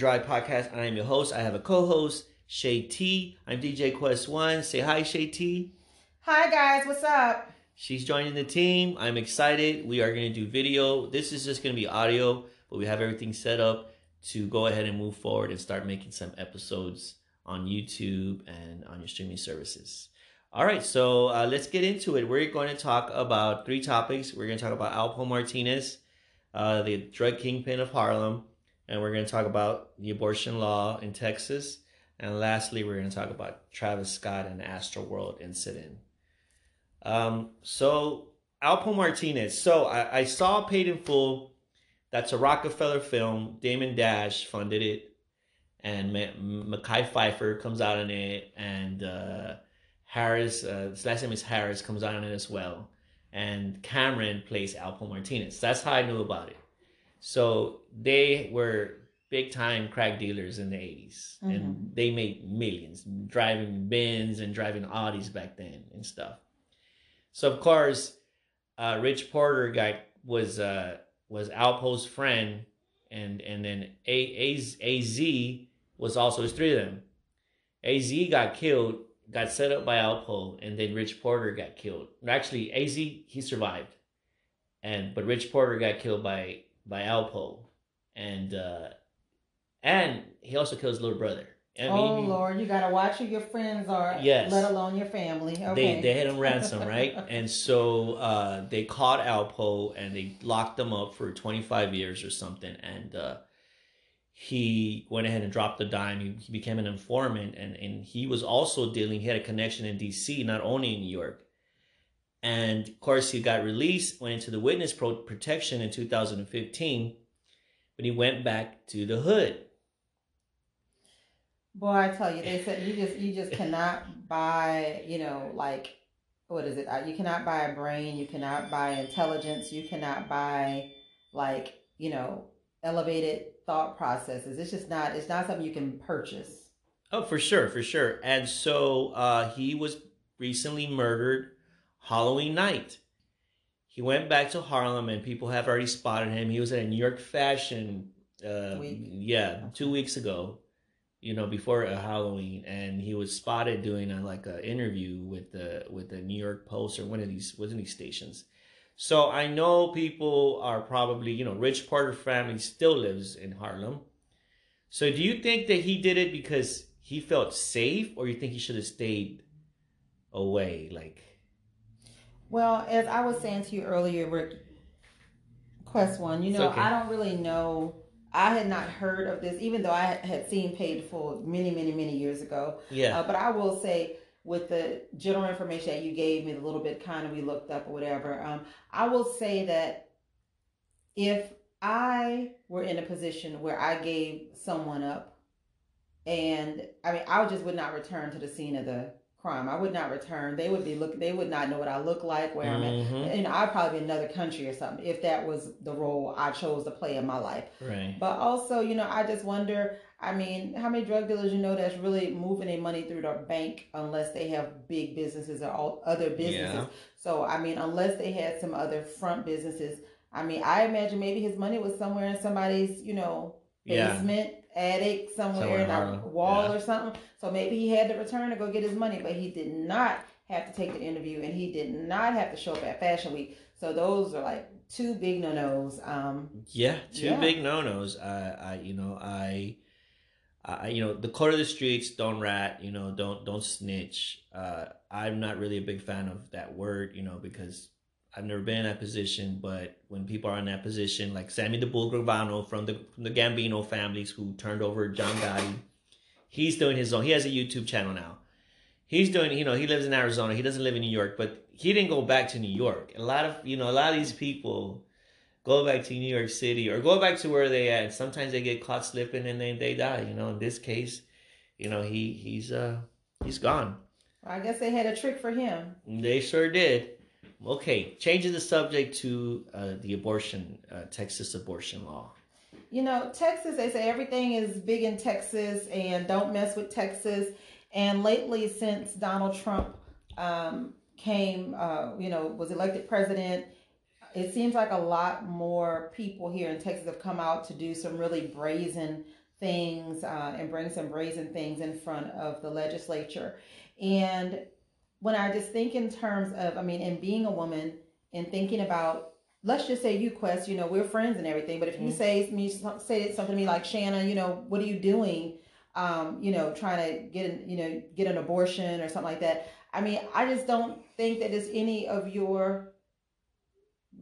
Drive Podcast. I am your host. I have a co-host, Shay T. I'm DJ Quest One. Say hi, Shay T. Hi guys, what's up? She's joining the team. I'm excited. We are going to do video. This is just going to be audio, but we have everything set up to go ahead and move forward and start making some episodes on YouTube and on your streaming services. All right, so uh, let's get into it. We're going to talk about three topics. We're going to talk about Alpo Martinez, uh, the drug kingpin of Harlem, and we're going to talk about the abortion law in Texas. And lastly, we're going to talk about Travis Scott and the Astroworld incident. Um, so Alpo Martinez. So I, I saw Paid in Full. That's a Roc-A-Fella film. Damon Dash funded it, and Mekhi Phifer comes out in it, and uh, Harris. Uh, his last name is Harris. Comes out in it as well, and Cam'ron plays Alpo Martinez. That's how I knew about it. So they were big time crack dealers in the 80s mm-hmm. and they made millions driving Benz and driving Audis back then and stuff. So of course, uh, Rich Porter guy was uh, was Alpo's friend, and and then A, A, AZ was also his three of them. Az got killed, got set up by Alpo, and then Rich Porter got killed. Actually, Az he survived, and but Rich Porter got killed by by Alpo, and uh, and he also killed his little brother. I mean, oh Lord, you gotta watch who your friends are. Yes. Let alone your family. Okay. They they had him ransom, right? and so uh, they caught Alpo and they locked him up for 25 years or something. And uh, he went ahead and dropped the dime. He, he became an informant, and and he was also dealing. He had a connection in D.C., not only in New York. And of course, he got released, went into the witness pro- protection in 2015, but he went back to the hood Boy, I tell you, they said you just you just cannot buy, you know, like what is it? Uh, you cannot buy a brain, you cannot buy intelligence, you cannot buy like, you know, elevated thought processes. It's just not it's not something you can purchase. Oh, for sure, for sure. And so uh he was recently murdered Halloween night. He went back to Harlem and people have already spotted him. He was at a New York fashion uh yeah, 2 weeks ago you know, before a Halloween, and he was spotted doing a, like an interview with the with the New York Post or one of these one of these stations. So I know people are probably you know Rich Porter family still lives in Harlem. So do you think that he did it because he felt safe, or you think he should have stayed away? Like, well, as I was saying to you earlier, Rick, Quest One, you know, okay. I don't really know I had not heard of this, even though I had seen Paid Full many, many, many years ago. Yeah. Uh, but I will say, with the general information that you gave me, the little bit kind of we looked up or whatever, um, I will say that if I were in a position where I gave someone up, and I mean, I just would not return to the scene of the crime. I would not return. They would be look. They would not know what I look like, where mm-hmm. I'm at, and I'd probably be in another country or something if that was the role I chose to play in my life. Right. But also, you know, I just wonder. I mean, how many drug dealers you know that's really moving their money through their bank unless they have big businesses or all other businesses. Yeah. So I mean, unless they had some other front businesses. I mean, I imagine maybe his money was somewhere in somebody's, you know, basement. Yeah attic somewhere, somewhere in a wall yeah. or something. So maybe he had to return to go get his money, but he did not have to take the interview and he did not have to show up at Fashion Week. So those are like two big no nos. Um, yeah, two yeah. big no nos. I, I, you know, I, I, you know, the code of the streets, don't rat. You know, don't don't snitch. Uh, I'm not really a big fan of that word. You know, because I've never been in that position, but when people are in that position, like Sammy the Bull Gravano from the from the Gambino families who turned over John Gotti, he's doing his own. He has a YouTube channel now. He's doing, you know, he lives in Arizona. He doesn't live in New York, but he didn't go back to New York. A lot of, you know, a lot of these people go back to New York City or go back to where they at. Sometimes they get caught slipping and then they die. You know, in this case, you know, he he's uh he's gone. I guess they had a trick for him. They sure did. Okay, changing the subject to uh, the abortion, uh, Texas abortion law. You know, Texas, they say everything is big in Texas and don't mess with Texas. And lately, since Donald Trump um, came, uh, you know, was elected president, it seems like a lot more people here in Texas have come out to do some really brazen things uh, and bring some brazen things in front of the legislature. And when I just think in terms of, I mean, in being a woman and thinking about, let's just say you quest, you know, we're friends and everything, but if you mm-hmm. say me say something to me like Shanna, you know, what are you doing? Um, you know, trying to get an, you know, get an abortion or something like that. I mean, I just don't think that it's any of your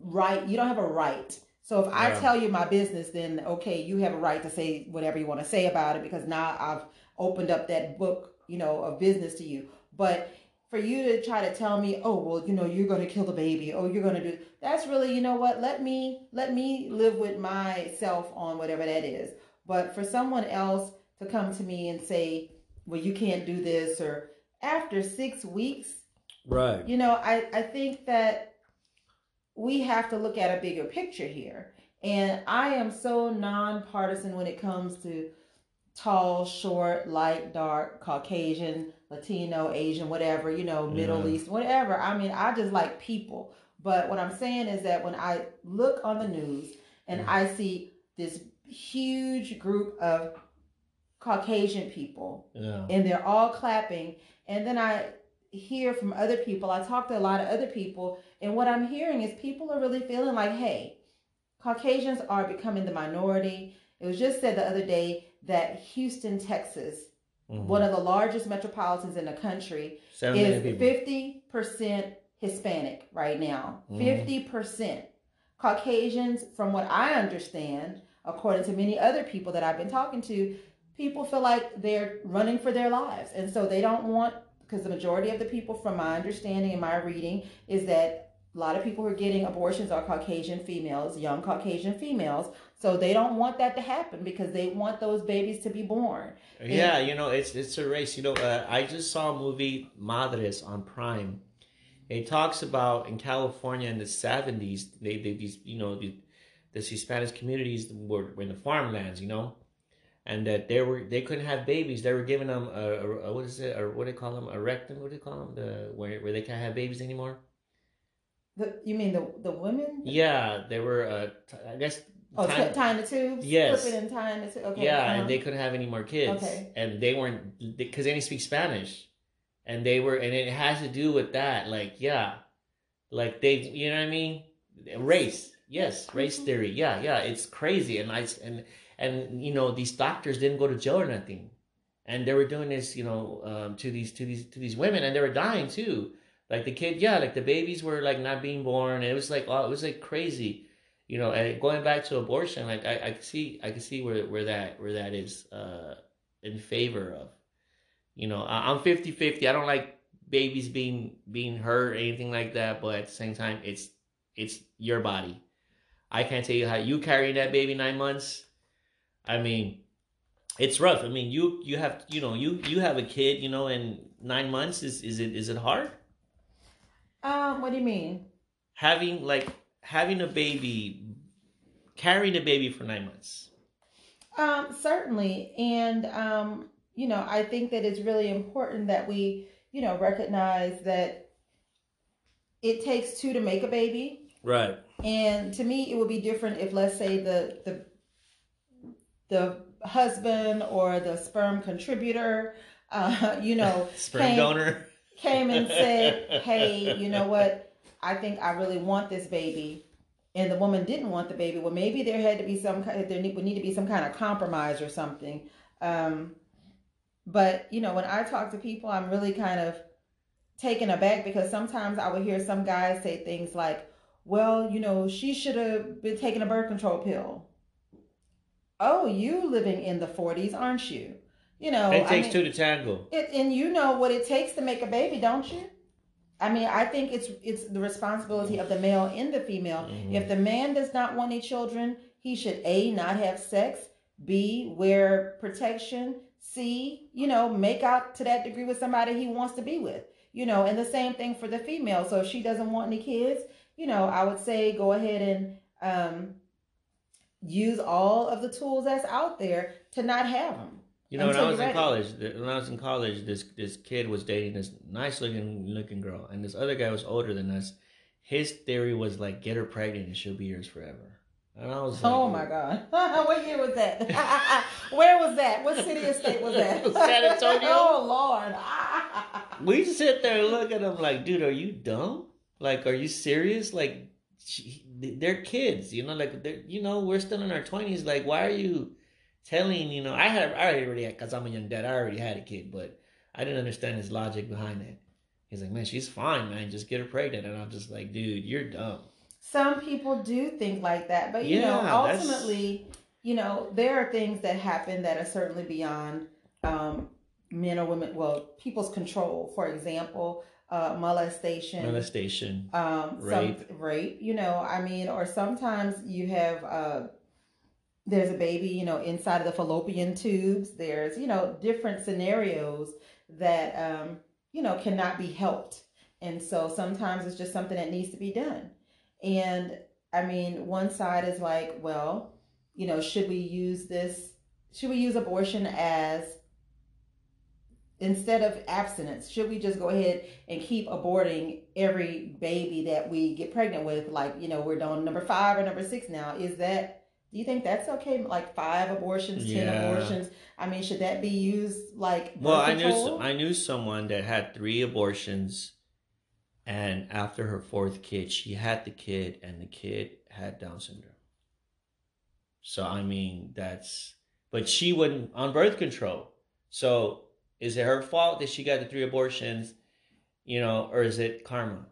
right. You don't have a right so if I tell you my business, then okay, you have a right to say whatever you want to say about it because now I've opened up that book, you know, of business to you. But for you to try to tell me, oh well, you know, you're going to kill the baby, oh you're going to do that's really, you know what? Let me let me live with myself on whatever that is. But for someone else to come to me and say, well, you can't do this, or after six weeks, right? You know, I I think that we have to look at a bigger picture here. And I am so nonpartisan when it comes to tall, short, light, dark, Caucasian, Latino, Asian, whatever, you know, Middle yeah. East, whatever. I mean, I just like people. But what I'm saying is that when I look on the news and yeah. I see this huge group of Caucasian people yeah. and they're all clapping, and then I hear from other people. I talk to a lot of other people, and what I'm hearing is people are really feeling like, hey, Caucasians are becoming the minority. It was just said the other day that Houston, Texas, mm-hmm. one of the largest metropolitans in the country, Seven is fifty percent Hispanic right now. Mm-hmm. 50 mm-hmm. percent Caucasians, from what I understand, according to many other people that I've been talking to, people feel like they're running for their lives, and so they don't want because the majority of the people, from my understanding and my reading, is that a lot of people who are getting abortions are Caucasian females, young Caucasian females. So they don't want that to happen because they want those babies to be born. Yeah, and, you know, it's it's a race. You know, uh, I just saw a movie Madres on Prime. It talks about in California in the seventies, they they these you know the, Hispanic communities were, were in the farmlands, you know, and that they were they couldn't have babies. They were giving them a, a, a what is it? Or what do they call them? A rectum? What do they call them? The where where they can't have babies anymore. The you mean the the women? Yeah, they were. Uh, t- I guess. Oh, tying, tying the tubes. Yes. And tying the tubes. Okay. Yeah, uh-huh. and they couldn't have any more kids. Okay. And they weren't because they, they didn't speak Spanish, and they were, and it has to do with that. Like, yeah, like they, you know what I mean? Race. Yes, race mm-hmm. theory. Yeah, yeah, it's crazy, and I and and you know these doctors didn't go to jail or nothing and they were doing this you know um, to these to these to these women and they were dying too like the kid yeah like the babies were like not being born it was like oh it was like crazy you know and going back to abortion like i, I can see i can see where where that where that is uh in favor of you know I, i'm 50 50 i don't like babies being being hurt or anything like that but at the same time it's it's your body i can't tell you how you carrying that baby nine months I mean, it's rough. I mean, you you have you know you you have a kid, you know, in nine months is is it is it hard? Um, what do you mean? Having like having a baby, carrying a baby for nine months. Um, certainly, and um, you know, I think that it's really important that we you know recognize that it takes two to make a baby. Right. And to me, it would be different if, let's say, the the the husband or the sperm contributor, uh, you know, sperm came, donor came and said, "Hey, you know what? I think I really want this baby." And the woman didn't want the baby. Well, maybe there had to be some. There would need to be some kind of compromise or something. Um, but you know, when I talk to people, I'm really kind of taken aback because sometimes I would hear some guys say things like, "Well, you know, she should have been taking a birth control pill." oh, you living in the 40s, aren't you? You know, it takes I mean, two to tango. It, and you know what it takes to make a baby, don't you? I mean, I think it's it's the responsibility of the male and the female. Mm-hmm. If the man does not want any children, he should a not have sex, b wear protection, c you know make out to that degree with somebody he wants to be with. You know, and the same thing for the female. So if she doesn't want any kids, you know, I would say go ahead and um, use all of the tools that's out there to not have them. You know, when I was in college, when I was in college, this this kid was dating this nice looking looking girl, and this other guy was older than us. His theory was like, get her pregnant and she'll be yours forever. And I was like, oh like, my god, what year was that? Where was that? What city or state was that? San Antonio. oh Lord. we sit there and look at them like, dude, are you dumb? Like, are you serious? Like, they're kids, you know. Like, they're you know, we're still in our twenties. Like, why are you telling? You know, I had I already had because I'm a young dad. I already had a kid, but I didn't understand his logic behind it. He's like, man, she's fine, man. Just get her pregnant. And I'm just like, dude, you're dumb. Some people do think like that, but you yeah, know, ultimately, that's... you know, there are things that happen that are certainly beyond um, men or women, well, people's control. For example, uh, molestation, molestation, um, rape, rape. You know, I mean, or sometimes you have. Uh, there's a baby, you know, inside of the fallopian tubes. There's, you know, different scenarios that, um, you know, cannot be helped. And so sometimes it's just something that needs to be done. And I mean, one side is like, well, you know, should we use this? Should we use abortion as instead of abstinence? Should we just go ahead and keep aborting every baby that we get pregnant with? Like, you know, we're doing number five or number six now. Is that, do you think that's okay? Like five abortions, ten yeah. abortions? I mean, should that be used like? Well, I knew I knew someone that had three abortions and after her fourth kid, she had the kid, and the kid had Down syndrome. So, I mean, that's, but she wouldn't on birth control. So, is it her fault that she got the three abortions, you know, or is it karma?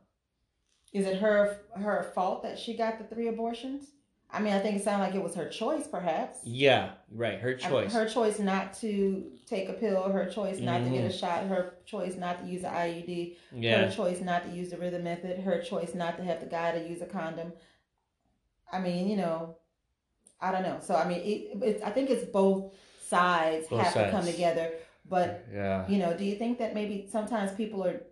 Is it her her fault that she got the three abortions? I mean, I think it sounded like it was her choice, perhaps. Yeah, right. Her choice. her choice not to take a pill. Her choice not mm-hmm. to get a mm-hmm. shot. Her choice not to use an IUD. Yeah. Her choice not to use the rhythm method. Her choice not to have the guy to use a condom. I mean, you know, I don't know. So I mean, it, it I think it's both sides both have sides. to come together. But yeah, you know, do you think that maybe sometimes people are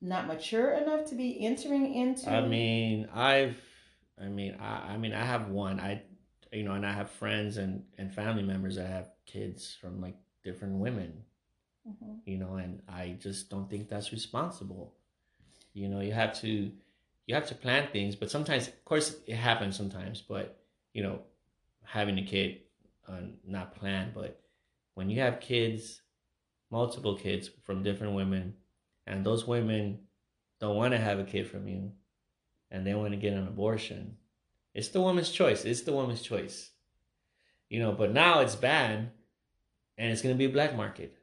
not mature enough to be entering into? I mean, I've I mean, I, I mean, I have one. I, you know, and I have friends and and family members that have kids from like different women. Mm-hmm. You know, and I just don't think that's responsible. You know, you have to you have to plan things, but sometimes, of course, it happens sometimes. But you know, having a kid, uh, not planned, but when you have kids, multiple kids from different women, and those women don't want to have a kid from you, and they want to get an abortion, it's the woman's choice. It's the woman's choice. You know, but now it's banned and it's going to be a black market.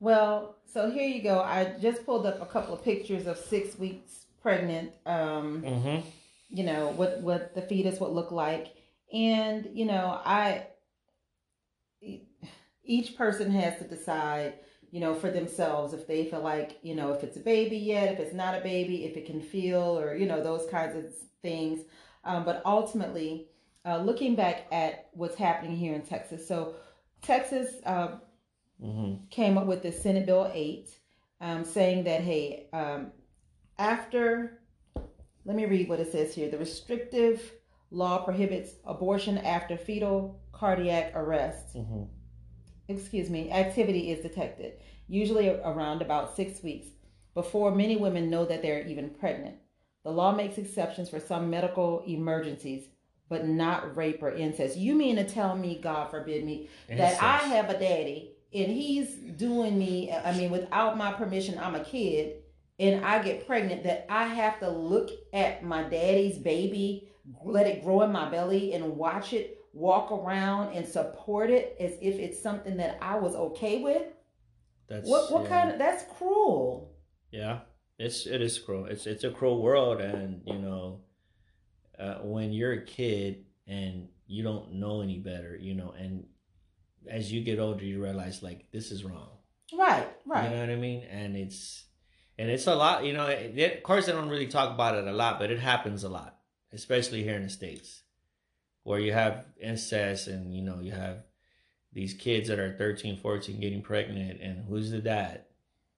Well, so here you go. I just pulled up a couple of pictures of six weeks pregnant. Um, mm-hmm. You know what what the fetus would look like, and you know I. Each person has to decide you know, for themselves if they feel like, you know, if it's a baby yet, if it's not a baby, if it can feel, or, you know, those kinds of things. Um, but ultimately, uh, looking back at what's happening here in Texas. So, Texas uh, mm-hmm. came up with the Senate Bill 8 um, saying that, hey, um, after, let me read what it says here the restrictive law prohibits abortion after fetal cardiac arrest. Mm-hmm excuse me, activity is detected, usually around about six weeks, before many women know that they're even pregnant. The law makes exceptions for some medical emergencies, but not rape or incest. You mean to tell me, God forbid me, incest. that I have a daddy and he's doing me, I mean, without my permission, I'm a kid, and I get pregnant, that I have to look at my daddy's baby, let it grow in my belly, and watch it walk around and support it as if it's something that I was okay with. That's what what yeah. kind of that's cruel. Yeah, it's it is cruel. It's it's a cruel world, and you know, uh, when you're a kid and you don't know any better, you know, and as you get older, you realize like this is wrong. Right, right. You know what I mean? And it's and it's a lot. You know, it, of course, I don't really talk about it a lot, but it happens a lot, especially here in the states where you have incest and you know you have these kids that are 13 14 getting pregnant and who's the dad?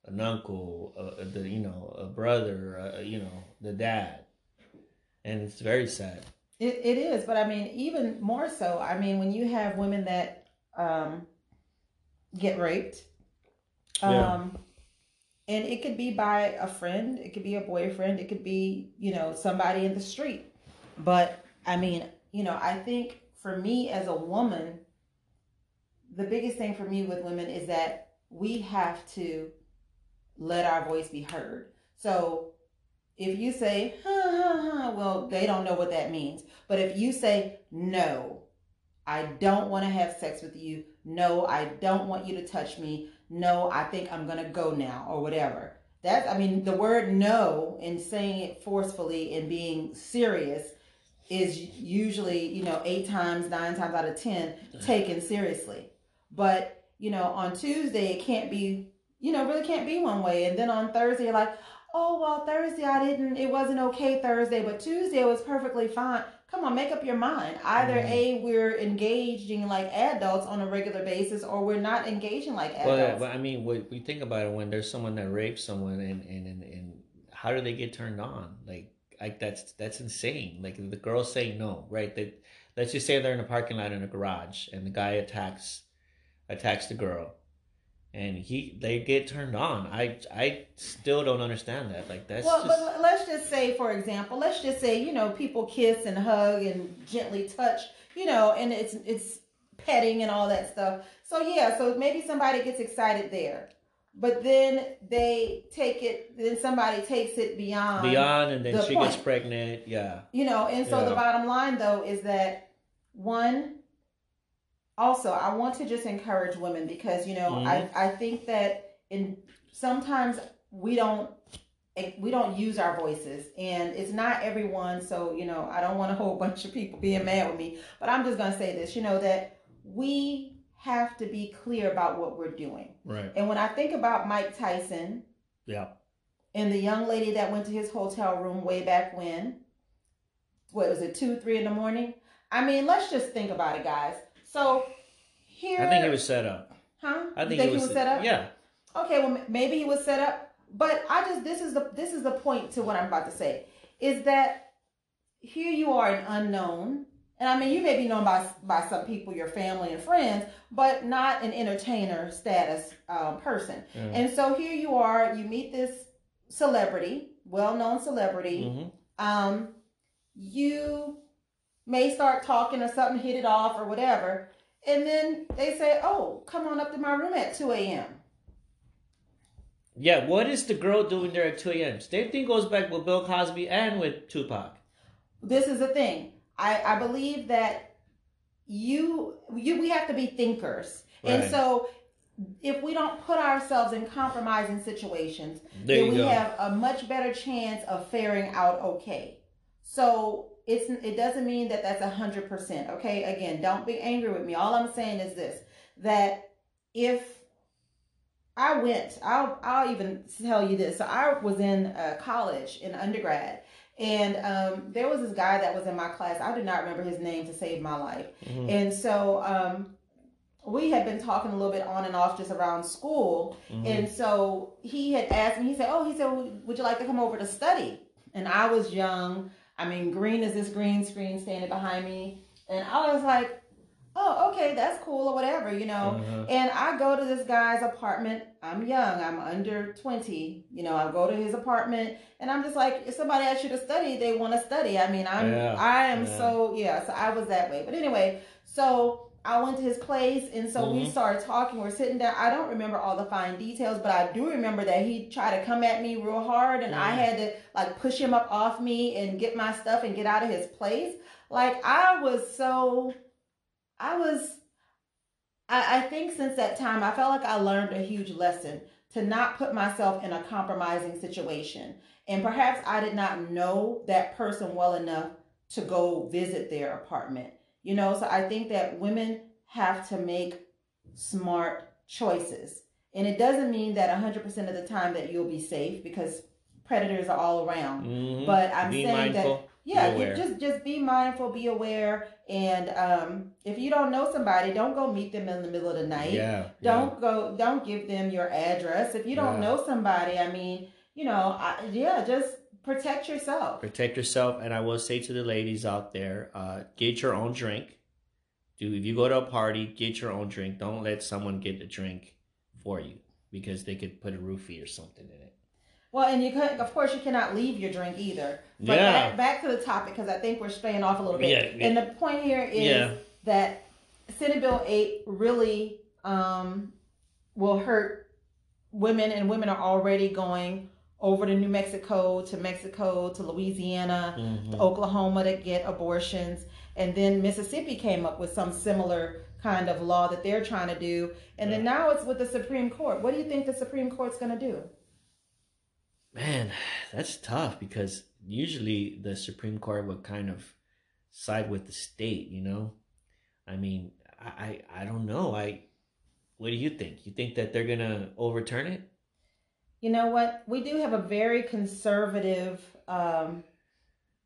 An uncle a, the, you know a brother you know the dad. And it's very sad. It, it is but i mean even more so i mean when you have women that um, get raped um, yeah. and it could be by a friend it could be a boyfriend it could be you know somebody in the street. But i mean you know, I think for me as a woman, the biggest thing for me with women is that we have to let our voice be heard. So if you say, huh, huh, huh, well, they don't know what that means. But if you say, no, I don't want to have sex with you. No, I don't want you to touch me. No, I think I'm going to go now or whatever. That's, I mean, the word no and saying it forcefully and being serious is usually, you know, eight times, nine times out of 10 taken seriously. But, you know, on Tuesday, it can't be, you know, really can't be one way. And then on Thursday, you're like, oh, well, Thursday, I didn't, it wasn't okay Thursday, but Tuesday was perfectly fine. Come on, make up your mind. Either mm-hmm. A, we're engaging like adults on a regular basis, or we're not engaging like adults. Well, but I mean, when we think about it, when there's someone that rapes someone, and and and, and how do they get turned on? Like, like that's that's insane. Like the girl saying no, right? That let's just say they're in a parking lot in a garage, and the guy attacks attacks the girl and he they get turned on. I I still don't understand that. Like that's well, just... but let's just say, for example, let's just say you know people kiss and hug and gently touch, you know, and it's it's petting and all that stuff. So yeah, so maybe somebody gets excited there. But then they take it. Then somebody takes it beyond beyond, and then the she point. gets pregnant. Yeah, you know. And so yeah. the bottom line, though, is that one, also i want to just encourage women because you know mm-hmm. i i think that in sometimes we don't we don't use our voices and it's not everyone so you know i don't want a whole bunch of people being mad with me but i'm just going to say this you know that we have to be clear about what we're doing right and when i think about mike tyson yeah and the young lady that went to his hotel room way back when what was it two three in the morning i mean let's just think about it guys so here, I think he was set up. Huh? I think, think he, was, he was set up. Yeah. Okay, well maybe he was set up, but I just this is the this is the point to what I'm about to say is that here you are an unknown, and I mean you may be known by by some people, your family and friends, but not an entertainer status um, person. Mm. And so here you are, you meet this celebrity, well known celebrity. Mm-hmm. Um, you may start talking or something, hit it off or whatever. And then they say, oh, come on up to my room at 2 a.m. Yeah, what is the girl doing there at 2 a.m.? Same thing goes back with Bill Cosby and with Tupac. This is the thing. I, I believe that you you we have to be thinkers. Right. And so if we don't put ourselves in compromising situations, there then we go. have a much better chance of faring out okay. So it's it doesn't mean that that's a hundred percent. Okay, again, don't be angry with me. All I'm saying is this: that if I went, I'll I'll even tell you this. So I was in uh, college in undergrad, and um, there was this guy that was in my class. I do not remember his name to save my life, mm-hmm. and so. Um, we had been talking a little bit on and off just around school. Mm-hmm. And so he had asked me, he said, Oh, he said, Would you like to come over to study? And I was young. I mean, green is this green screen standing behind me. And I was like, oh, okay, that's cool or whatever, you know. Uh-huh. And I go to this guy's apartment. I'm young, I'm under 20. You know, I go to his apartment and I'm just like, if somebody asks you to study, they want to study. I mean, I'm, yeah. I am yeah. so, yeah, so I was that way. But anyway, so I went to his place and so mm-hmm. we started talking. We're sitting down. I don't remember all the fine details, but I do remember that he tried to come at me real hard and mm-hmm. I had to like push him up off me and get my stuff and get out of his place. Like I was so, I was, I, I think since that time, I felt like I learned a huge lesson to not put myself in a compromising situation. And perhaps I did not know that person well enough to go visit their apartment you know, so I think that women have to make smart choices. And it doesn't mean that 100% of the time that you'll be safe because predators are all around. Mm-hmm. But I'm be saying mindful, that yeah, just just be mindful, be aware, and um, if you don't know somebody, don't go meet them in the middle of the night. Yeah, don't yeah. go, don't give them your address. If you don't yeah. know somebody, I mean, you know, I, yeah, just protect yourself. Protect yourself, and I will say to the ladies out there, uh, get your own drink. Do if you go to a party, get your own drink. Don't let someone get a drink for you because they could put a roofie or something in it. Well, and you can, of course, you cannot leave your drink either. But Yeah. back, back to the topic because I think we're straying off a little bit. Yeah, yeah. And the point here is Yeah. that Senate Bill 8 really um, will hurt women, and women are already going over to New Mexico, to Mexico, to Louisiana, Mhm. to Oklahoma to get abortions. And then Mississippi came up with some similar kind of law that they're trying to do. And then now it's with the Supreme Court. What do you think the Supreme Court's going to do? Man, that's tough because usually the Supreme Court would kind of side with the state, you know? I mean, I I, I don't know. I what do you think? You think that they're gonna overturn it? You know what? We do have a very conservative, um,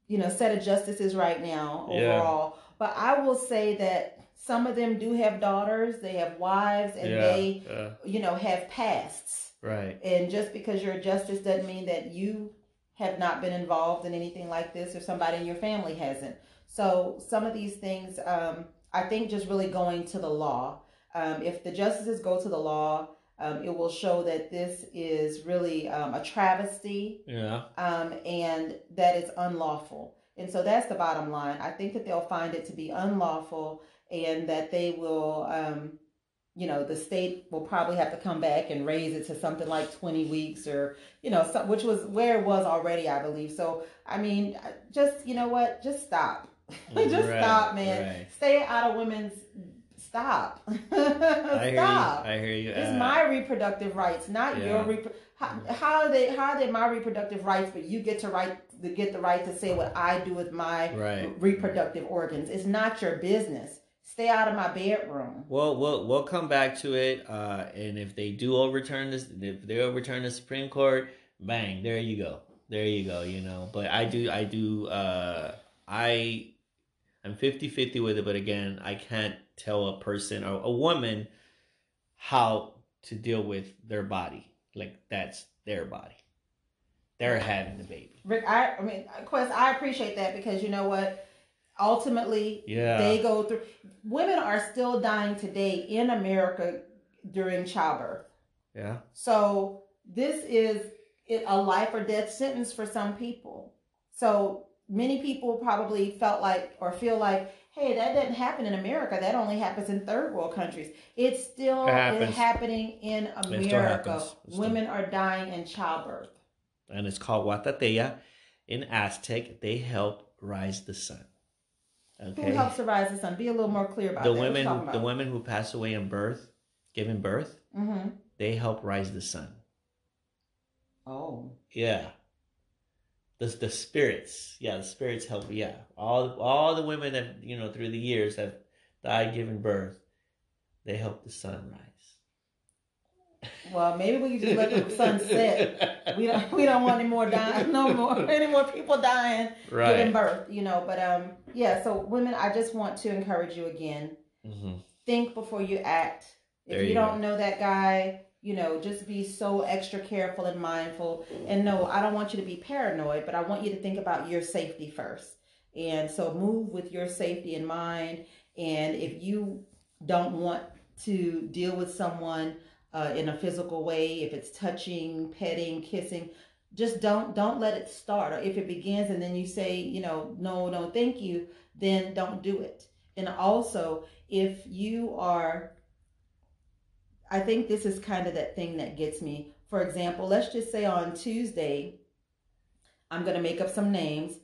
you know, set of justices right now Yeah. overall. But I will say that some of them do have daughters, they have wives, and they, uh, you know, have pasts. Right. And just because you're a justice doesn't mean that you have not been involved in anything like this or somebody in your family hasn't. So some of these things, um, I think, just really going to the law. Um, if the justices go to the law, um, it will show that this is really um, a travesty Yeah. um, and that it's unlawful. And so that's the bottom line. I think that they'll find it to be unlawful and that they will, um, you know, the state will probably have to come back and raise it to something like 20 weeks or, you know, some, which was where it was already, I believe. So, I mean, just, you know what? Just stop. just Right, stop, man. right. Stay out of women's. Stop. I hear stop. you. I hear you. It's Uh, my reproductive rights, not Yeah. your repro- how, how are they how are they my reproductive rights, but you get to right to get the right to say what I do with my Right. reproductive organs. It's not your business. Stay out of my bedroom. Well, we'll we'll come back to it, uh, and if they do overturn this, if they overturn the Supreme Court, bang, there you go, there you go, you know. But I do, I do, uh, I, I'm 50-50 with it, but again, I can't tell a person or a woman how to deal with their body, like that's their body. They're having the baby. Rick, I, I mean, of course, I appreciate that because you know what? Ultimately, Yeah. they go through. Women are still dying today in America during childbirth. Yeah. So this is it- a life or death sentence for some people. So many people probably felt like or feel like, hey, that doesn't happen in America. That only happens in third world countries. It's still It happening in America. It still- Women are dying in childbirth. and it's called Cihuateteo. In Aztec, they help rise the sun. Okay. Who helps to rise the sun? Be a little more clear about the that. women, who, the women who pass away in birth, giving birth, Mm-hmm. they help rise the sun. Oh. Yeah. The the spirits, yeah, the spirits help. Yeah, all all the women that you know through the years have died giving birth, they help the sun rise. Well, maybe we can just let the sun set. We don't. We don't want any more dying. No more. Any more people dying giving birth. You know. But um, yeah. So women, I just want to encourage you again. hmm Think before you act. If There you, you don't know that guy, you know, just be so extra careful and mindful. And no, I don't want you to be paranoid, but I want you to think about your safety first. And so move with your safety in mind. And if you don't want to deal with someone uh, in a physical way, if it's touching, petting, kissing, just don't don't let it start. Or if it begins and then you say, you know, no, no, thank you, then don't do it. And also, if you are I think this is kind of that thing that gets me. For example, let's just say on Tuesday, I'm going to make up some names.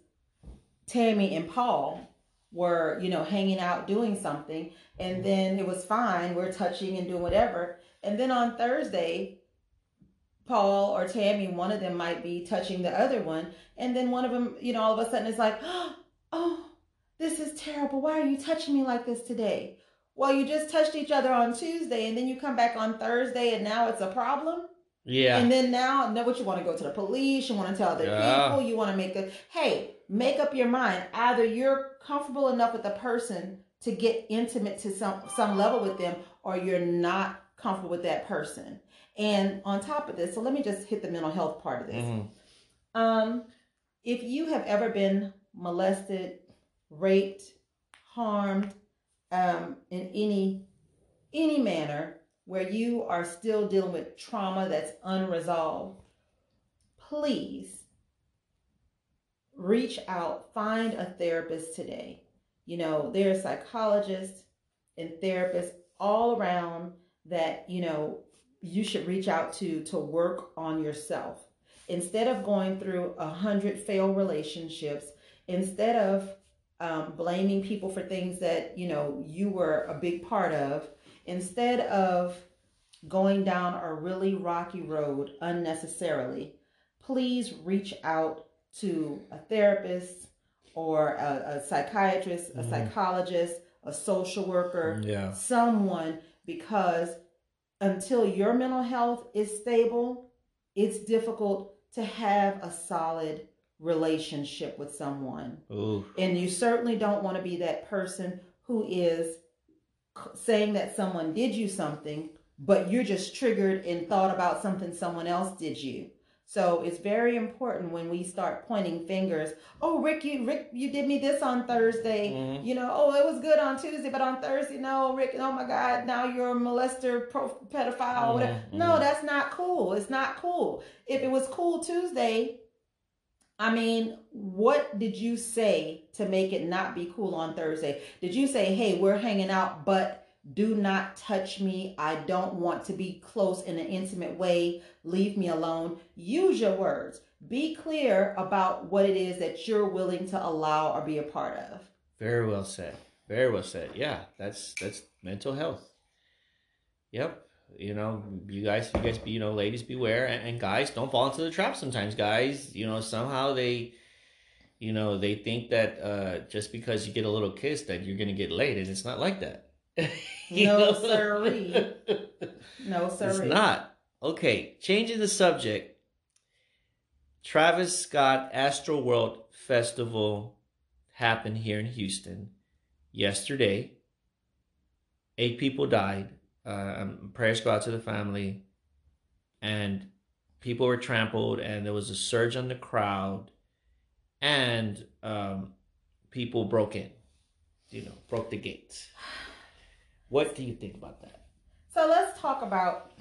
Tammy and Paul were, you know, hanging out doing something, and then it was fine. We're touching and doing whatever. And then on Thursday, Paul or Tammy, one of them might be touching the other one, and then one of them, you know, all of a sudden is like, "Oh, this is terrible. Why are you touching me like this today?" Well, you just touched each other on Tuesday, and then you come back on Thursday, and now it's a problem. Yeah. And then now, know what you want to go to the police. You want to tell other Yeah. people. You want to make a hey, make up your mind. Either you're comfortable enough with the person to get intimate to some some level with them, or you're not comfortable with that person. And on top of this, so let me just hit the mental health part of this. Mhm. Um, if you have ever been molested, raped, harmed, um, in any any manner where you are still dealing with trauma that's unresolved, please reach out, find a therapist today. You know, there are psychologists and therapists all around that, you know, you should reach out to to work on yourself. Instead of going through a hundred failed relationships, instead of um, blaming people for things that, you know, you were a big part of, instead of going down a really rocky road unnecessarily, please reach out to a therapist or a, a psychiatrist, a mm-hmm. psychologist, a social worker, yeah. someone, because until your mental health is stable, it's difficult to have a solid relationship with someone. Ooh. And you certainly don't want to be that person who is saying that someone did you something, but you're just triggered and thought about something someone else did you. So it's very important when we start pointing fingers. Oh, Rick, you Rick, you did me this on Thursday. Mm-hmm. You know, oh, it was good on Tuesday, but on Thursday, no, Rick. Oh my God, now you're a molester, pro, pedophile, mm-hmm. Mm-hmm. No, that's not cool. It's not cool. If it was cool Tuesday, I mean, what did you say to make it not be cool on Thursday? Did you say, "Hey, we're hanging out, but"? Do not touch me. I don't want to be close in an intimate way. Leave me alone. Use your words. Be clear about what it is that you're willing to allow or be a part of. Very well said. Very well said. Yeah, that's that's mental health. Yep. You know, you guys, you guys, you know, ladies, beware, and, and guys, don't fall into the trap. Sometimes, guys, you know, somehow they, you know, they think that uh, just because you get a little kiss that you're gonna get laid, and it's not like that. No, sir. No, sir. It's not. Okay, changing the subject. Travis Scott Astroworld Festival happened here in Houston yesterday. Eight people died. Uh, um, prayers go out to the family. And people were trampled, and there was a surge on the crowd, and um, people broke in, you know, broke the gates. What do you think about that? So let's talk about.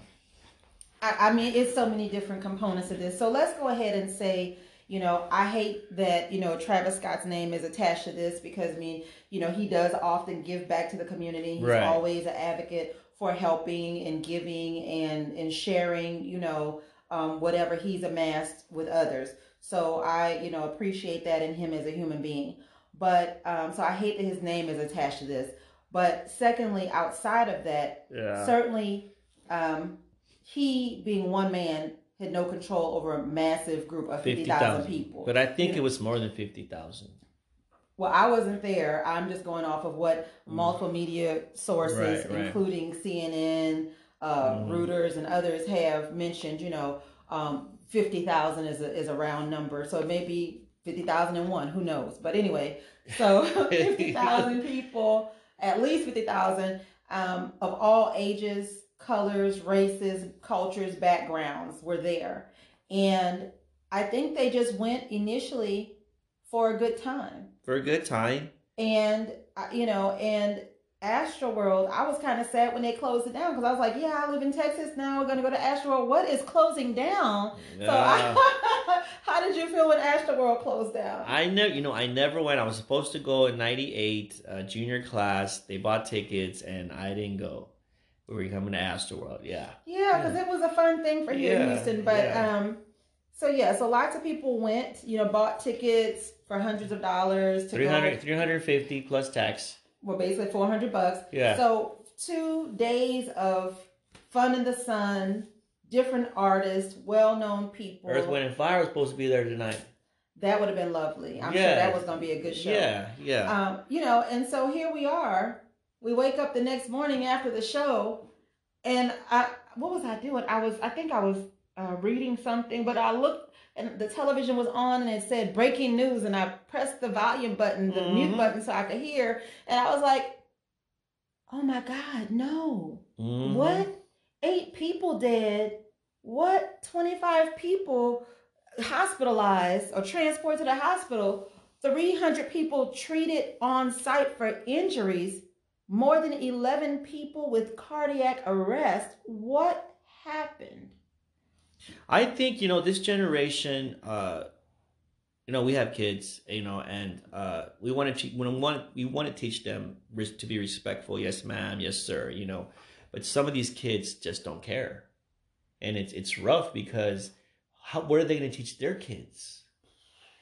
I, I mean, it's so many different components of this. So let's go ahead and say, you know, I hate that, you know, Travis Scott's name is attached to this because, I mean, you know, he does often give back to the community. He's right. always an advocate for helping and giving and, and sharing, you know, um, whatever he's amassed with others. So I, you know, appreciate that in him as a human being. But um, so I hate that his name is attached to this. But secondly, outside of that, yeah. certainly um, he being one man had no control over a massive group of 50,000 50, people. But I think you it was more than 50,000. Well, I wasn't there. I'm just going off of what mm. multiple media sources, right, right. including CNN, uh, mm. Reuters, and others have mentioned. You know, um, 50,000 is a, is a round number. So it may be 50,001. Who knows? But anyway, so 50,000 people at least 50,000 um, of all ages, colors, races, cultures, backgrounds were there. And I think they just went initially for a good time. For a good time. And, uh, you know, and Astroworld, I was kind of sad when they closed it down because I was like, yeah, I live in Texas now. We're going to go to Astroworld. What is closing down? Yeah. So, I, how did you feel when Astroworld closed down? I never, you know, I never went. I was supposed to go in '98, uh, junior class. They bought tickets, and I didn't go. We were coming to Astroworld. Yeah. Yeah, because yeah. it was a fun thing for you yeah. in Houston. But um, so yeah, so lots of people went. You know, bought tickets for hundreds of dollars. To 300, 350 plus tax well, basically 400 bucks. Yeah. So two days of fun in the sun, different artists, well-known people. Earth, Wind, and Fire was supposed to be there tonight. That would have been lovely. I'm yeah. sure that was going to be a good show. Yeah, yeah. Um, you know, and so here we are. We wake up the next morning after the show, and I, what was I doing? I was, I think I was uh, reading something, but I looked and the television was on and it said breaking news and I pressed the volume button, the mm-hmm. mute button so I could hear and I was like, "Oh my god, no. Mm-hmm. What? 8 people dead. What? 25 people hospitalized or transported to the hospital. 300 people treated on site for injuries. More than 11 people with cardiac arrest. What happened?" I think you know this generation. Uh, you know, we have kids. You know, and uh, we want to when we want we want to teach them to be respectful. Yes, ma'am. Yes, sir. You know, but some of these kids just don't care, and it's it's rough because how what are they going to teach their kids?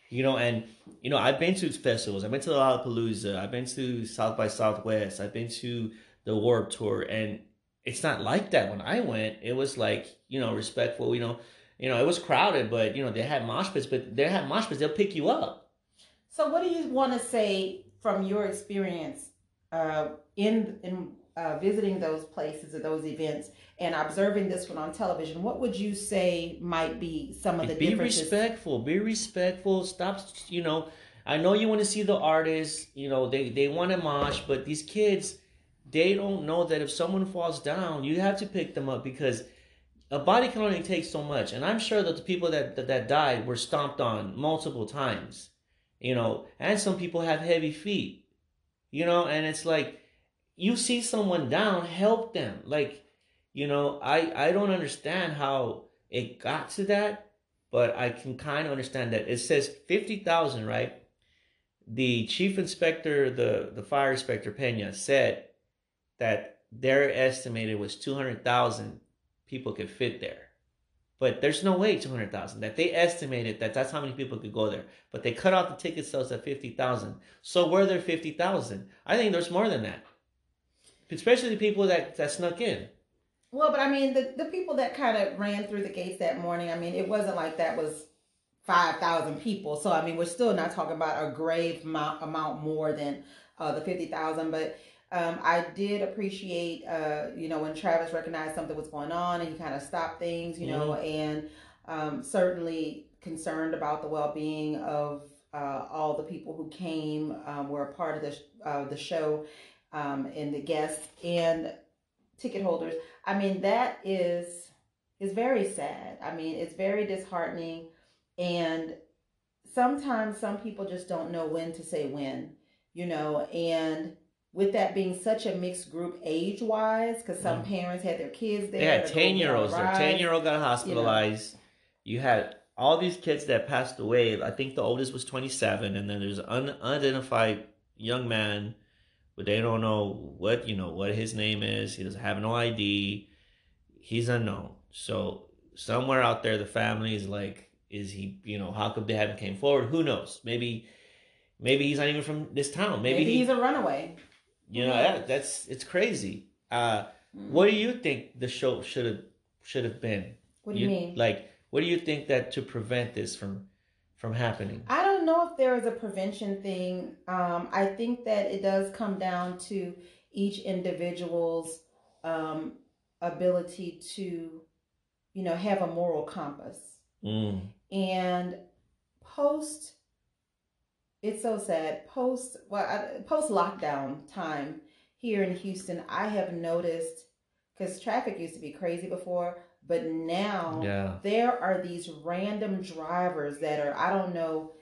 You know, and you know, I've been to festivals. I've been to the Lollapalooza. I've been to South by Southwest. I've been to the Warped Tour, and it's not like that. When I went, it was like you know respectful. You know, you know it was crowded, but you know they had mosh pits. But they had mosh pits. They'll pick you up. So, what do you want to say from your experience uh, in in uh, visiting those places or those events and observing this one on television? What would you say might be some of the differences? be differences? respectful. Be respectful. Stop. You know, I know you want to see the artists. You know, they they want to mosh, but these kids they don't know that if someone falls down, you have to pick them up because a body can only take so much. And I'm sure that the people that, that, that died were stomped on multiple times, you know, and some people have heavy feet, you know, and it's like, you see someone down, help them. Like, you know, I, I don't understand how it got to that, but I can kind of understand that. It says 50,000, right? The chief inspector, the, the fire inspector Pena said that their estimated was 200,000 people could fit there. But there's no way 200,000 that they estimated that that's how many people could go there. But they cut off the ticket sales at 50,000. So were there 50,000? I think there's more than that. Especially the people that, that snuck in. Well, but I mean, the, the people that kind of ran through the gates that morning, I mean, it wasn't like that was 5,000 people. So, I mean, we're still not talking about a grave amount, amount more than uh, the 50,000. But um, I did appreciate, uh, you know, when Travis recognized something was going on and he kind of stopped things, you know, mm-hmm. and um, certainly concerned about the well-being of uh, all the people who came, um, were a part of the uh, the show, um, and the guests and ticket holders. I mean, that is is very sad. I mean, it's very disheartening, and sometimes some people just don't know when to say when, you know, and with that being such a mixed group age wise, because some mm. parents had their kids there. They had 10 year olds there. 10 year old got hospitalized. You, know. you had all these kids that passed away. I think the oldest was 27, and then there's an un- unidentified young man, but they don't know what, you know, what his name is. He doesn't have no ID. He's unknown. So somewhere out there, the family is like, is he, you know, how come they haven't came forward? Who knows? Maybe, maybe he's not even from this town. Maybe, maybe he, he's a runaway. You know, that, that's it's crazy. Uh, mm. What do you think the show should have should have been? What do you, you mean? Like, what do you think that to prevent this from from happening? I don't know if there is a prevention thing. Um, I think that it does come down to each individual's um, ability to, you know, have a moral compass. Mm. And post it's so sad. Post well, post lockdown time here in Houston, I have noticed because traffic used to be crazy before, but now yeah. there are these random drivers that are I don't know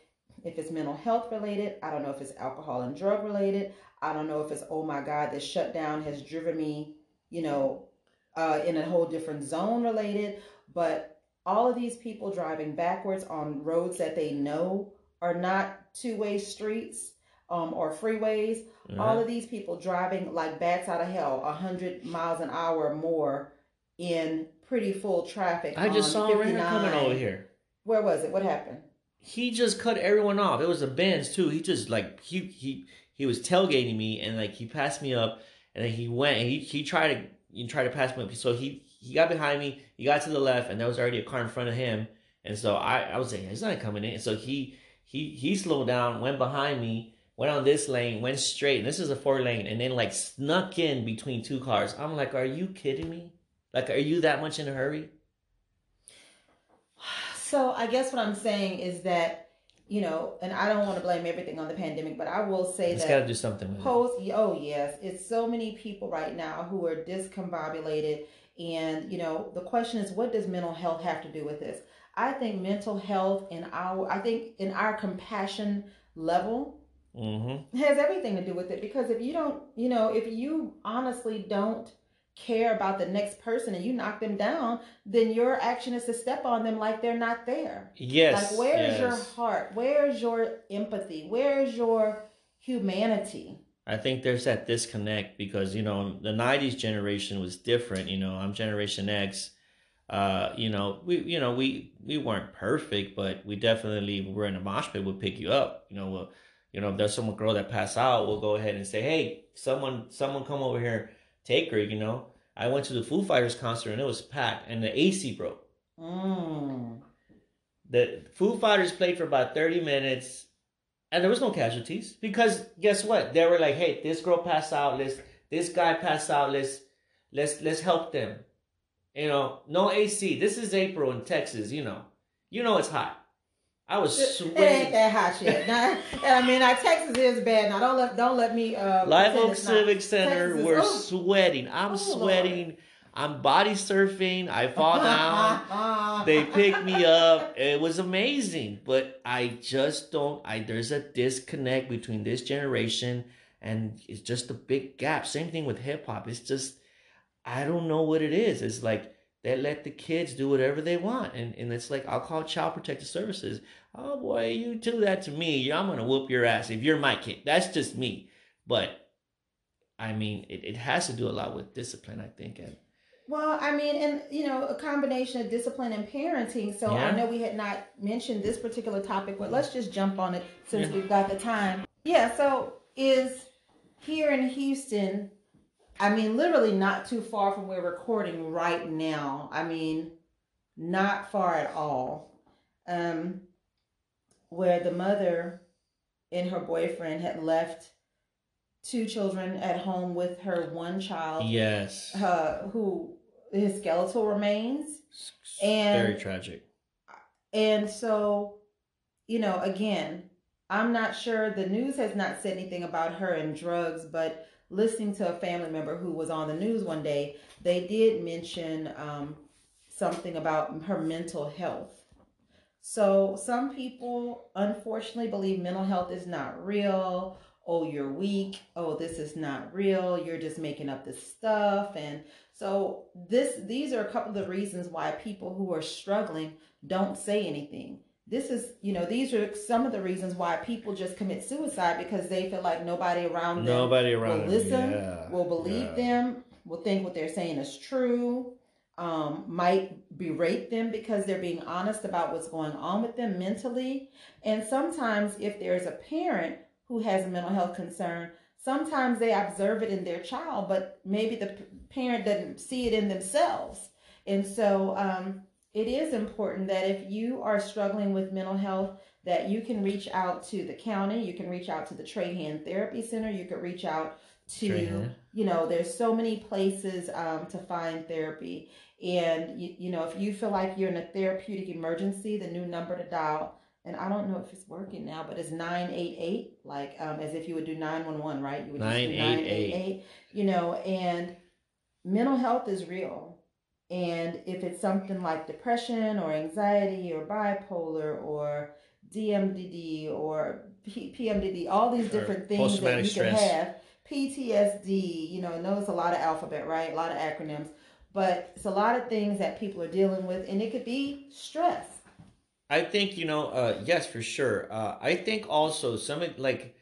if it's mental health related, I don't know if it's alcohol and drug related, I don't know if it's oh my god, this shutdown has driven me, you know, uh, in a whole different zone related, but all of these people driving backwards on roads that they know are not two way streets um, or freeways. Mm-hmm. All of these people driving like bats out of hell, 100 miles an hour or more in pretty full traffic. I just saw him coming over here. Where was it? What happened? He just cut everyone off. It was a Benz too. He just like he he he was tailgating me and like he passed me up and then he went and he he tried to he tried to pass me up. So he he got behind me. He got to the left and there was already a car in front of him. And so I I was saying he's not coming in. So he he he slowed down, went behind me, went on this lane, went straight. And this is a four lane, and then like snuck in between two cars. I'm like, are you kidding me? Like, are you that much in a hurry? So I guess what I'm saying is that you know, and I don't want to blame everything on the pandemic, but I will say it's that got to do something with post. It. Oh yes, it's so many people right now who are discombobulated, and you know, the question is, what does mental health have to do with this? I think mental health and our, I think in our compassion level mm-hmm. has everything to do with it. Because if you don't, you know, if you honestly don't care about the next person and you knock them down, then your action is to step on them like they're not there. Yes. Like where's yes. your heart? Where's your empathy? Where's your humanity? I think there's that disconnect because you know the '90s generation was different. You know, I'm Generation X. Uh, you know, we you know we we weren't perfect, but we definitely were in a mosh pit. We'll pick you up. You know, we'll, you know if there's some girl that pass out, we'll go ahead and say, hey, someone someone come over here, take her. You know, I went to the Foo Fighters concert and it was packed, and the AC broke. Mm. The Foo Fighters played for about 30 minutes and there was no casualties because guess what? They were like, "Hey, this girl passed out. Let's this guy passed out. Let's let's let's help them." You know, no AC. This is April in Texas. You know, you know it's hot. I was sweating. It ain't that hot yet. Now, I mean, our Texas is bad. Now, don't let don't let me. Uh, Live Oak not. Civic Center. Texas we're oh. sweating. I'm Oh, sweating. I'm body surfing. I fall down. they pick me up. It was amazing, but I just don't. I there's a disconnect between this generation and it's just a big gap. Same thing with hip hop. It's just I don't know what it is. It's like they let the kids do whatever they want, and and it's like I'll call child protective services. Oh boy, you do that to me, I'm gonna whoop your ass if you're my kid. That's just me, but. I mean, it, it has to do a lot with discipline, I think. And Well, I mean, and you know, a combination of discipline and parenting. So I know we had not mentioned this particular topic, but let's just jump on it since Yeah. we've got the time. Yeah. So is here in Houston. I mean, literally not too far from where we're recording right now. I mean, not far at all. Um, where the mother and her boyfriend had left two children at home with her one child yes, uh, who his skeletal remains, and- very tragic. and so you know again i'm not sure the news has not said anything about her and drugs but listening to a family member who was on the news one day they did mention um, something about her mental health. So some people unfortunately believe mental health is not real. Oh you're weak. Oh this is not real. You're just making up this stuff. And so this these are a couple of the reasons why people who are struggling don't say anything. This is, you know, these are some of the reasons why people just commit suicide because they feel like nobody around them Nobody around will them, listen, yeah, will believe yeah. them, will think what they're saying is true, um, might berate them because they're being honest about what's going on with them mentally. And sometimes, if there's a parent who has a mental health concern, sometimes they observe it in their child, but maybe the p- parent doesn't see it in themselves. And so, um, it is important that if you are struggling with mental health, that you can reach out to the county, you can reach out to the Trahan Therapy Center, you could reach out to, Trahan. you know, there's so many places um, to find therapy. And, you, you know, if you feel like you're in a therapeutic emergency, the new number to dial, and I don't know if it's working now, but it's 988, like um, as if you would do 911, right? You would just do 988. 988, you know, and mental health is real. And if it's something like depression or anxiety or bipolar or DMDD or P- PMDD, all these different things that you can have, PTSD, you know, and those a lot of alphabet, right? A lot of acronyms. But it's a lot of things that people are dealing with, and it could be stress. I think you know, uh, yes, for sure. Uh, I think also some of- like,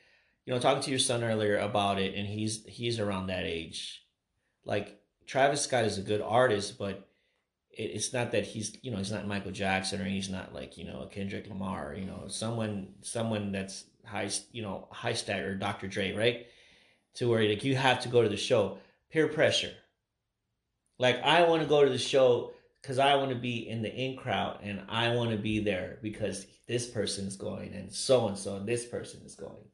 you know, talking to your son earlier about it, and he's he's around that age. Like Travis Scott is a good artist, but it, it's not that he's you know he's not Michael Jackson or he's not like you know a Kendrick Lamar. You know, someone someone that's high you know high stat or Dr. Dre, right? To where like you have to go to the show. Peer pressure. Like I want to go to the show because I want to be in the in crowd and I want to be there because this person is going and so and so and this person is going.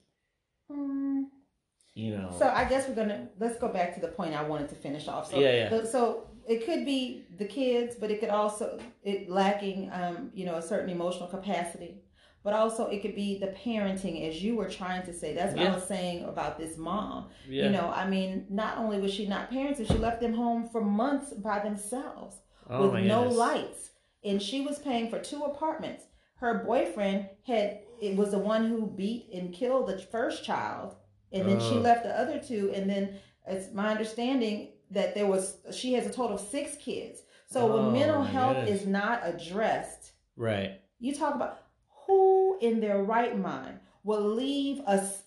You know. So I guess we're gonna let's go back to the point I wanted to finish off. So, Yeah, yeah. so it could be the kids, but it could also it lacking, um, you know, a certain emotional capacity. But also it could be the parenting, as you were trying to say. That's what Yeah. I was saying about this mom. yeah. You know, I mean, not only was she not parenting, she left them home for months by themselves oh with no goodness. lights and she was paying for two apartments her boyfriend had it was the one who beat and killed the first child and then she Oh. left the other two and then it's my understanding that there was she has a total of six kids. So oh, when mental health goodness. is not addressed, right? You talk about who in their right mind will leave us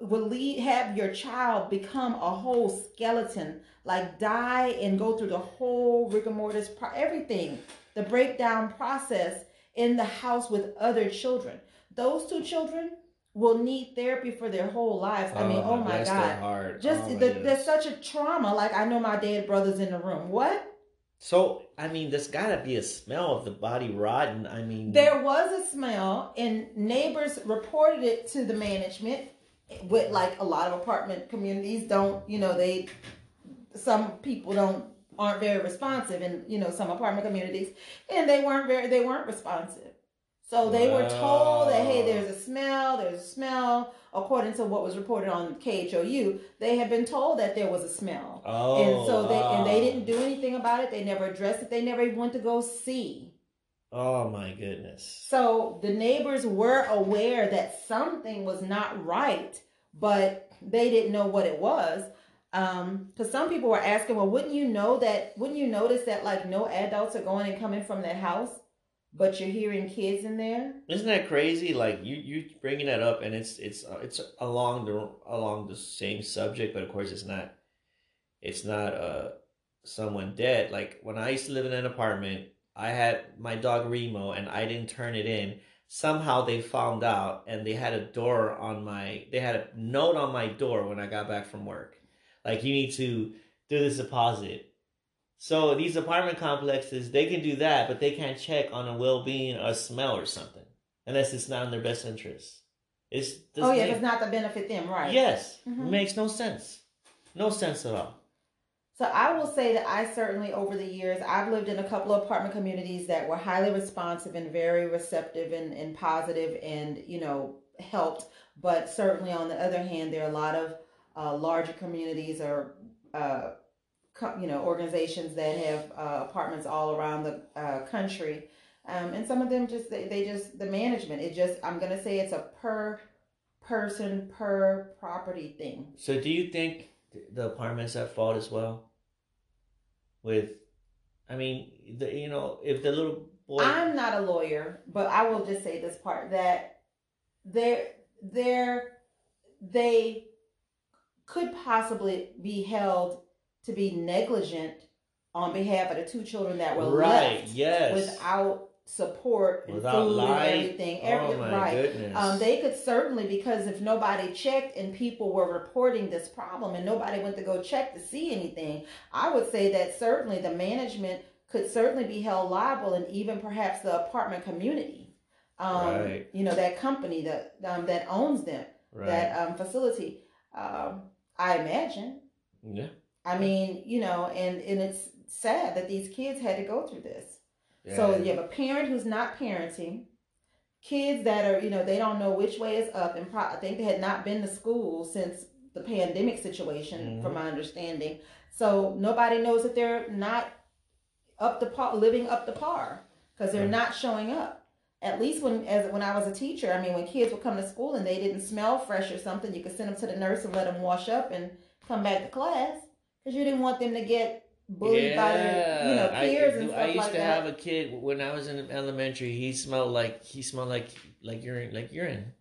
will leave have your child become a whole skeleton like die and go through the whole rigor mortis everything the breakdown process in the house with other children those two children will need therapy for their whole lives. I mean, oh, oh my God. Just oh, the, there's such a trauma. Like I know my dead brother's in the room. What? So I mean, there's gotta be a smell of the body rotten. I mean, there was a smell, and neighbors reported it to the management. With like a lot of apartment communities, don't you know they? Some people don't aren't very responsive, in you know some apartment communities, and they weren't very they weren't responsive. So they wow. were told that hey, there's a smell, there's a smell. According to what was reported on KHOU, they had been told that there was a smell, oh, and so they wow. and they didn't do anything about it. They never addressed it. They never even went to go see. Oh my goodness! So the neighbors were aware that something was not right, but they didn't know what it was. Um, because some people were asking, well, wouldn't you know that? Wouldn't you notice that like no adults are going and coming from that house? But you're hearing kids in there. Isn't that crazy? Like you you bringing that up, and it's it's uh, it's along the along the same subject, but of course it's not. It's not uh someone dead. Like when I used to live in an apartment, I had my dog Remo, and I didn't turn it in. Somehow they found out, and they had a door on my. They had a note on my door when I got back from work, like you need to do this deposit so these apartment complexes, they can do that, but they can't check on a well-being or a smell or something, unless it's not in their best interest. It's oh yeah, it's not to benefit them, right? Yes, mm-hmm. makes no sense, no sense at all. So I will say that I certainly over the years I've lived in a couple of apartment communities that were highly responsive and very receptive and, and positive and you know helped. But certainly on the other hand, there are a lot of uh, larger communities or uh, you know organizations that have uh, apartments all around the uh, country. Um, and some of them just they, they just the management it just i'm gonna say it's a per person per property thing. So do you think the apartments at fault as well? With i mean the you know if the little boy i'm not a lawyer but i will just say this part that they're they're they could possibly be held to be negligent on behalf of the two children that were right, left yes. without support and Without food light. and everything. Every, oh my right. Goodness. Um, they could certainly because if nobody checked and people were reporting this problem and nobody went to go check to see anything, I would say that certainly the management could certainly be held liable and even perhaps the apartment community. Um, right. You know that company that um, that owns them, right. that um, facility. Um, I imagine. Yeah. I mean, you know, and and it's sad that these kids had to go through this. Yeah. So you have a parent who's not parenting, kids that are, you know, they don't know which way is up, and pro- I think they had not been to school since the pandemic situation, mm-hmm. from my understanding. So nobody knows that they're not up the par, living up the par, because they're mm-hmm. not showing up. At least when as when I was a teacher, I mean, when kids would come to school and they didn't smell fresh or something, you could send them to the nurse and let them wash up and come back to class because you didn't want them to get bullied yeah, by their you know peers I, and stuff I used like to that. have a kid when I was in elementary. He smelled like he smelled like like urine, like urine,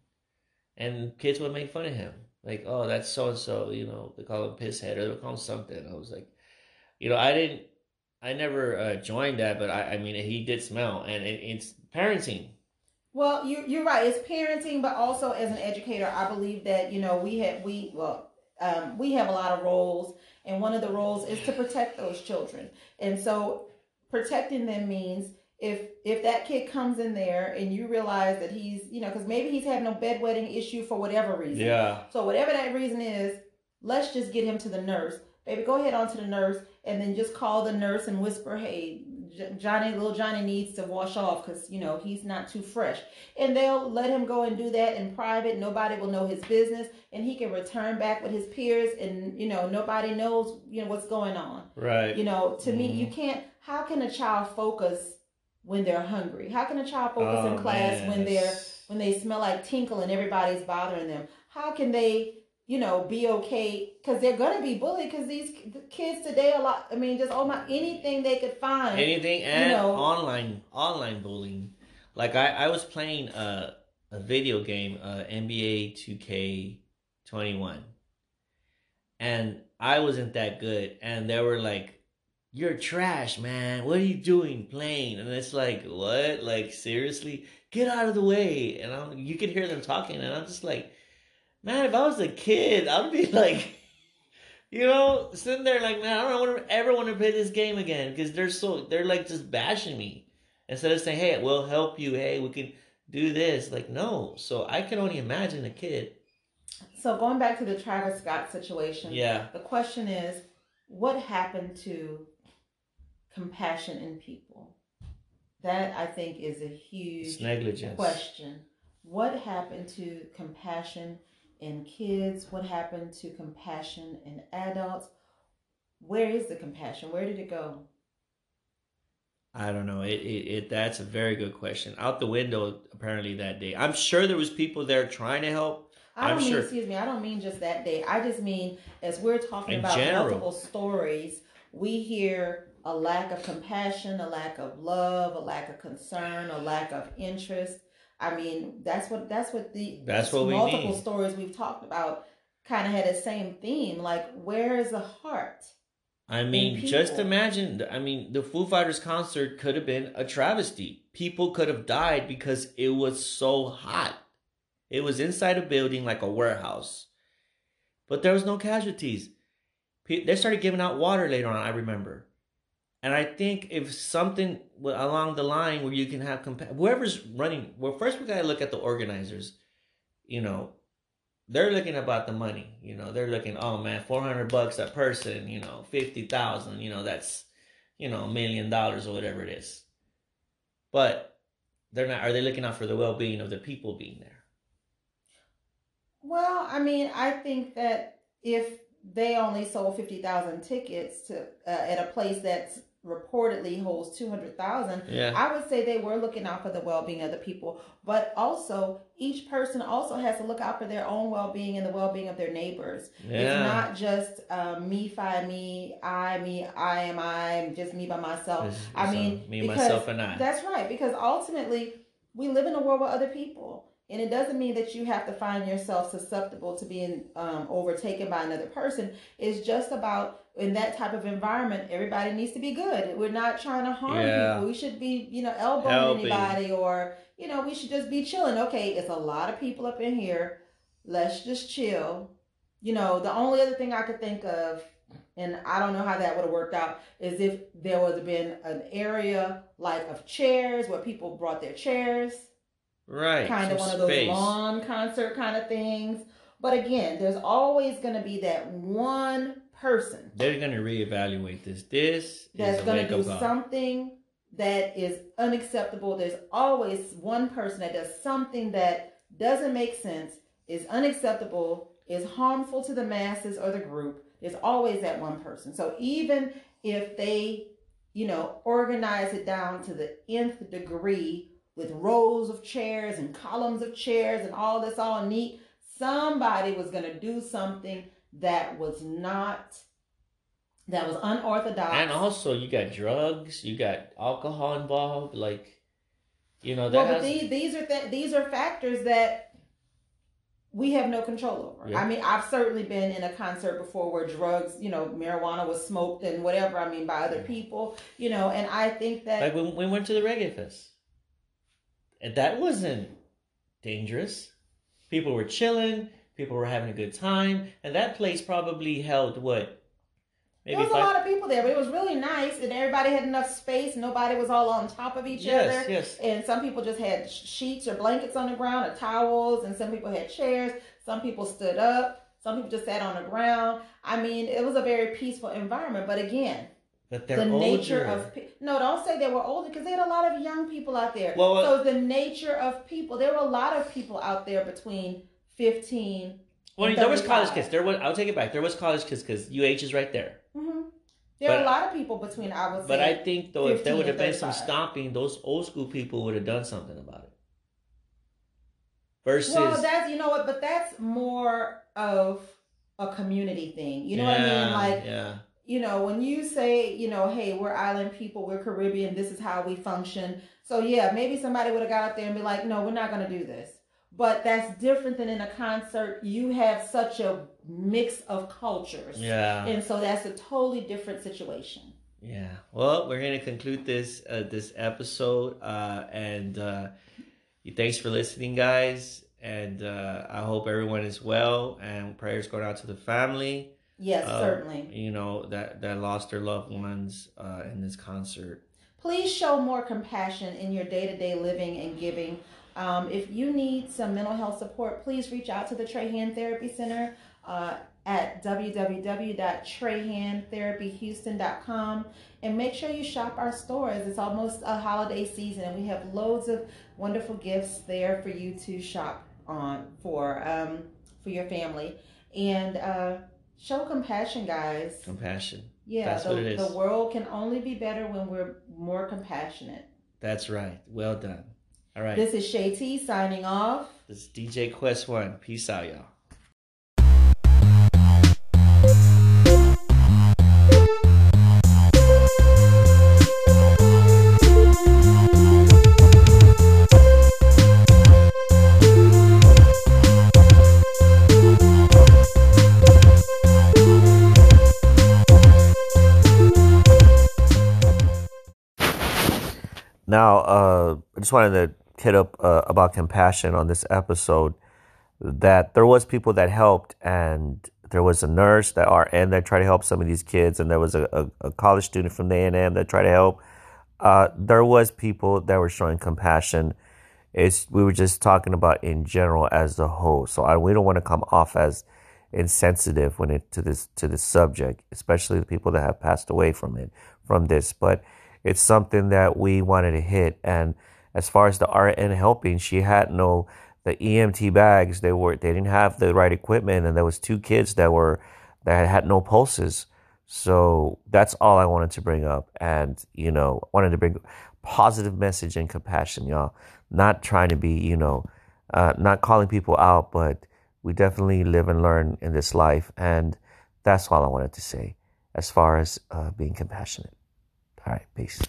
and kids would make fun of him. Like, oh, that's so and so. You know, they call him piss head or they call him something. I was like, you know, I didn't, I never uh, joined that, but I, I mean, he did smell, and it, it's parenting. Well, you you're right. It's parenting, but also as an educator, I believe that you know we have we well um, we have a lot of roles and one of the roles is to protect those children. And so protecting them means if if that kid comes in there and you realize that he's, you know, because maybe he's having a bedwetting issue for whatever reason. Yeah. So whatever that reason is, let's just get him to the nurse. Baby, go ahead on to the nurse and then just call the nurse and whisper, hey, Johnny, little Johnny needs to wash off because, you know, he's not too fresh. And they'll let him go and do that in private. Nobody will know his business. And he can return back with his peers and, you know, nobody knows, you know, what's going on. Right. You know, to mm-hmm. me, you can't, how can a child focus when they're hungry? How can a child focus oh, in class man. when they're, when they smell like tinkle and everybody's bothering them? How can they you know, be okay because they're gonna be bullied because these kids today a lot. I mean, just oh my, anything they could find, anything, and you know, online online bullying. Like I, I was playing a a video game, uh, NBA Two K Twenty One, and I wasn't that good, and they were like. You're trash, man. What are you doing playing? And it's like, what? Like seriously? Get out of the way. And I'm, you could hear them talking, and I'm just like, man, if I was a kid, I'd be like, you know, sitting there like, man, I don't want to ever want to play this game again because they're so they're like just bashing me instead of saying, hey, we'll help you. Hey, we can do this. Like, no. So I can only imagine a kid. So going back to the Travis Scott situation, yeah, the question is, what happened to compassion in people? That I think is a huge negligence question. What happened to compassion in kids? What happened to compassion in adults? Where is the compassion? Where did it go? I don't know. It, it, it that's a very good question. Out the window apparently that day. I'm sure there was people there trying to help. I don't I'm mean sure. excuse me. I don't mean just that day. I just mean as we're talking in about general. multiple stories, we hear a lack of compassion, a lack of love, a lack of concern, a lack of interest. I mean, that's what that's what the that's what multiple stories we've talked about kind of had the same theme. Like, where is the heart? I mean, just imagine. I mean, the Foo Fighters concert could have been a travesty. People could have died because it was so hot. It was inside a building like a warehouse, but there was no casualties. They started giving out water later on. I remember. And I think if something along the line where you can have compa- whoever's running, well, first we gotta look at the organizers. You know, they're looking about the money. You know, they're looking, oh man, four hundred bucks a person. You know, fifty thousand. You know, that's you know a million dollars or whatever it is. But they're not. Are they looking out for the well being of the people being there? Well, I mean, I think that if they only sold 50,000 tickets to uh, at a place that's reportedly holds 200,000 yeah. I would say they were looking out for the well-being of the people but also each person also has to look out for their own well-being and the well-being of their neighbors yeah. it's not just um, me fi me I me I am I just me by myself it's, I mean me myself and I that's right because ultimately we live in a world with other people and it doesn't mean that you have to find yourself susceptible to being um, overtaken by another person. It's just about in that type of environment, everybody needs to be good. We're not trying to harm yeah. people. We should be, you know, elbowing Helping. anybody or, you know, we should just be chilling. Okay, it's a lot of people up in here. Let's just chill. You know, the only other thing I could think of, and I don't know how that would have worked out, is if there would have been an area like of chairs where people brought their chairs Right. Kind of one of those lawn concert kind of things. But again, there's always going to be that one person. They're going to reevaluate this. This that's going to do something that is unacceptable. There's always one person that does something that doesn't make sense, is unacceptable, is harmful to the masses or the group. There's always that one person. So even if they, you know, organize it down to the nth degree with rows of chairs and columns of chairs and all this all neat. Somebody was going to do something that was not that was unorthodox. And also, you got drugs, you got alcohol involved, like you know. That well, but these these are th- these are factors that we have no control over. Yeah. I mean, I've certainly been in a concert before where drugs, you know, marijuana was smoked and whatever. I mean, by other people, you know, and I think that like when we went to the reggae fest. And that wasn't dangerous. People were chilling, people were having a good time, and that place probably held what? Maybe there was five... a lot of people there, but it was really nice, and everybody had enough space. Nobody was all on top of each yes, other. Yes, And some people just had sheets or blankets on the ground or towels, and some people had chairs. Some people stood up. Some people just sat on the ground. I mean, it was a very peaceful environment. But again, but they're the older. nature of no, don't say they were older because they had a lot of young people out there. Well, so the nature of people, there were a lot of people out there between fifteen. Well, there was college kids. There was. I'll take it back. There was college kids because UH is right there. Mm-hmm. There but, are a lot of people between. I was But I think though, if there would have been some stomping, those old school people would have done something about it. Versus. Well, that's you know what, but that's more of a community thing. You know yeah, what I mean? Like, yeah. You know, when you say, you know, hey, we're island people, we're Caribbean, this is how we function. So yeah, maybe somebody would have got up there and be like, no, we're not going to do this. But that's different than in a concert. You have such a mix of cultures. Yeah. And so that's a totally different situation. Yeah. Well, we're gonna conclude this uh, this episode, uh, and uh, thanks for listening, guys. And uh, I hope everyone is well, and prayers going out to the family. Yes, uh, certainly. You know that that lost their loved ones uh, in this concert. Please show more compassion in your day to day living and giving. Um, if you need some mental health support, please reach out to the Trahan Therapy Center. Uh, at www.trahandtherapyhouston.com and make sure you shop our stores. It's almost a holiday season and we have loads of wonderful gifts there for you to shop on for um, for your family and uh, show compassion, guys. Compassion. Yeah, That's the, what it is. the world can only be better when we're more compassionate. That's right. Well done. All right. This is Shay T signing off. This is DJ Quest One. Peace out, y'all. Now, uh, I just wanted to hit up uh, about compassion on this episode. That there was people that helped, and there was a nurse that RN that tried to help some of these kids, and there was a, a, a college student from the A&M that tried to help. Uh, there was people that were showing compassion. It's we were just talking about in general as a whole. So I, we don't want to come off as insensitive when it to this to this subject, especially the people that have passed away from it from this. But it's something that we wanted to hit. And as far as the RN helping, she had no the EMT bags. They were they didn't have the right equipment, and there was two kids that were that had no pulses. So that's all I wanted to bring up, and you know, wanted to bring positive message and compassion, y'all. Not trying to be, you know, uh, not calling people out, but we definitely live and learn in this life, and that's all I wanted to say as far as uh, being compassionate. All right, peace.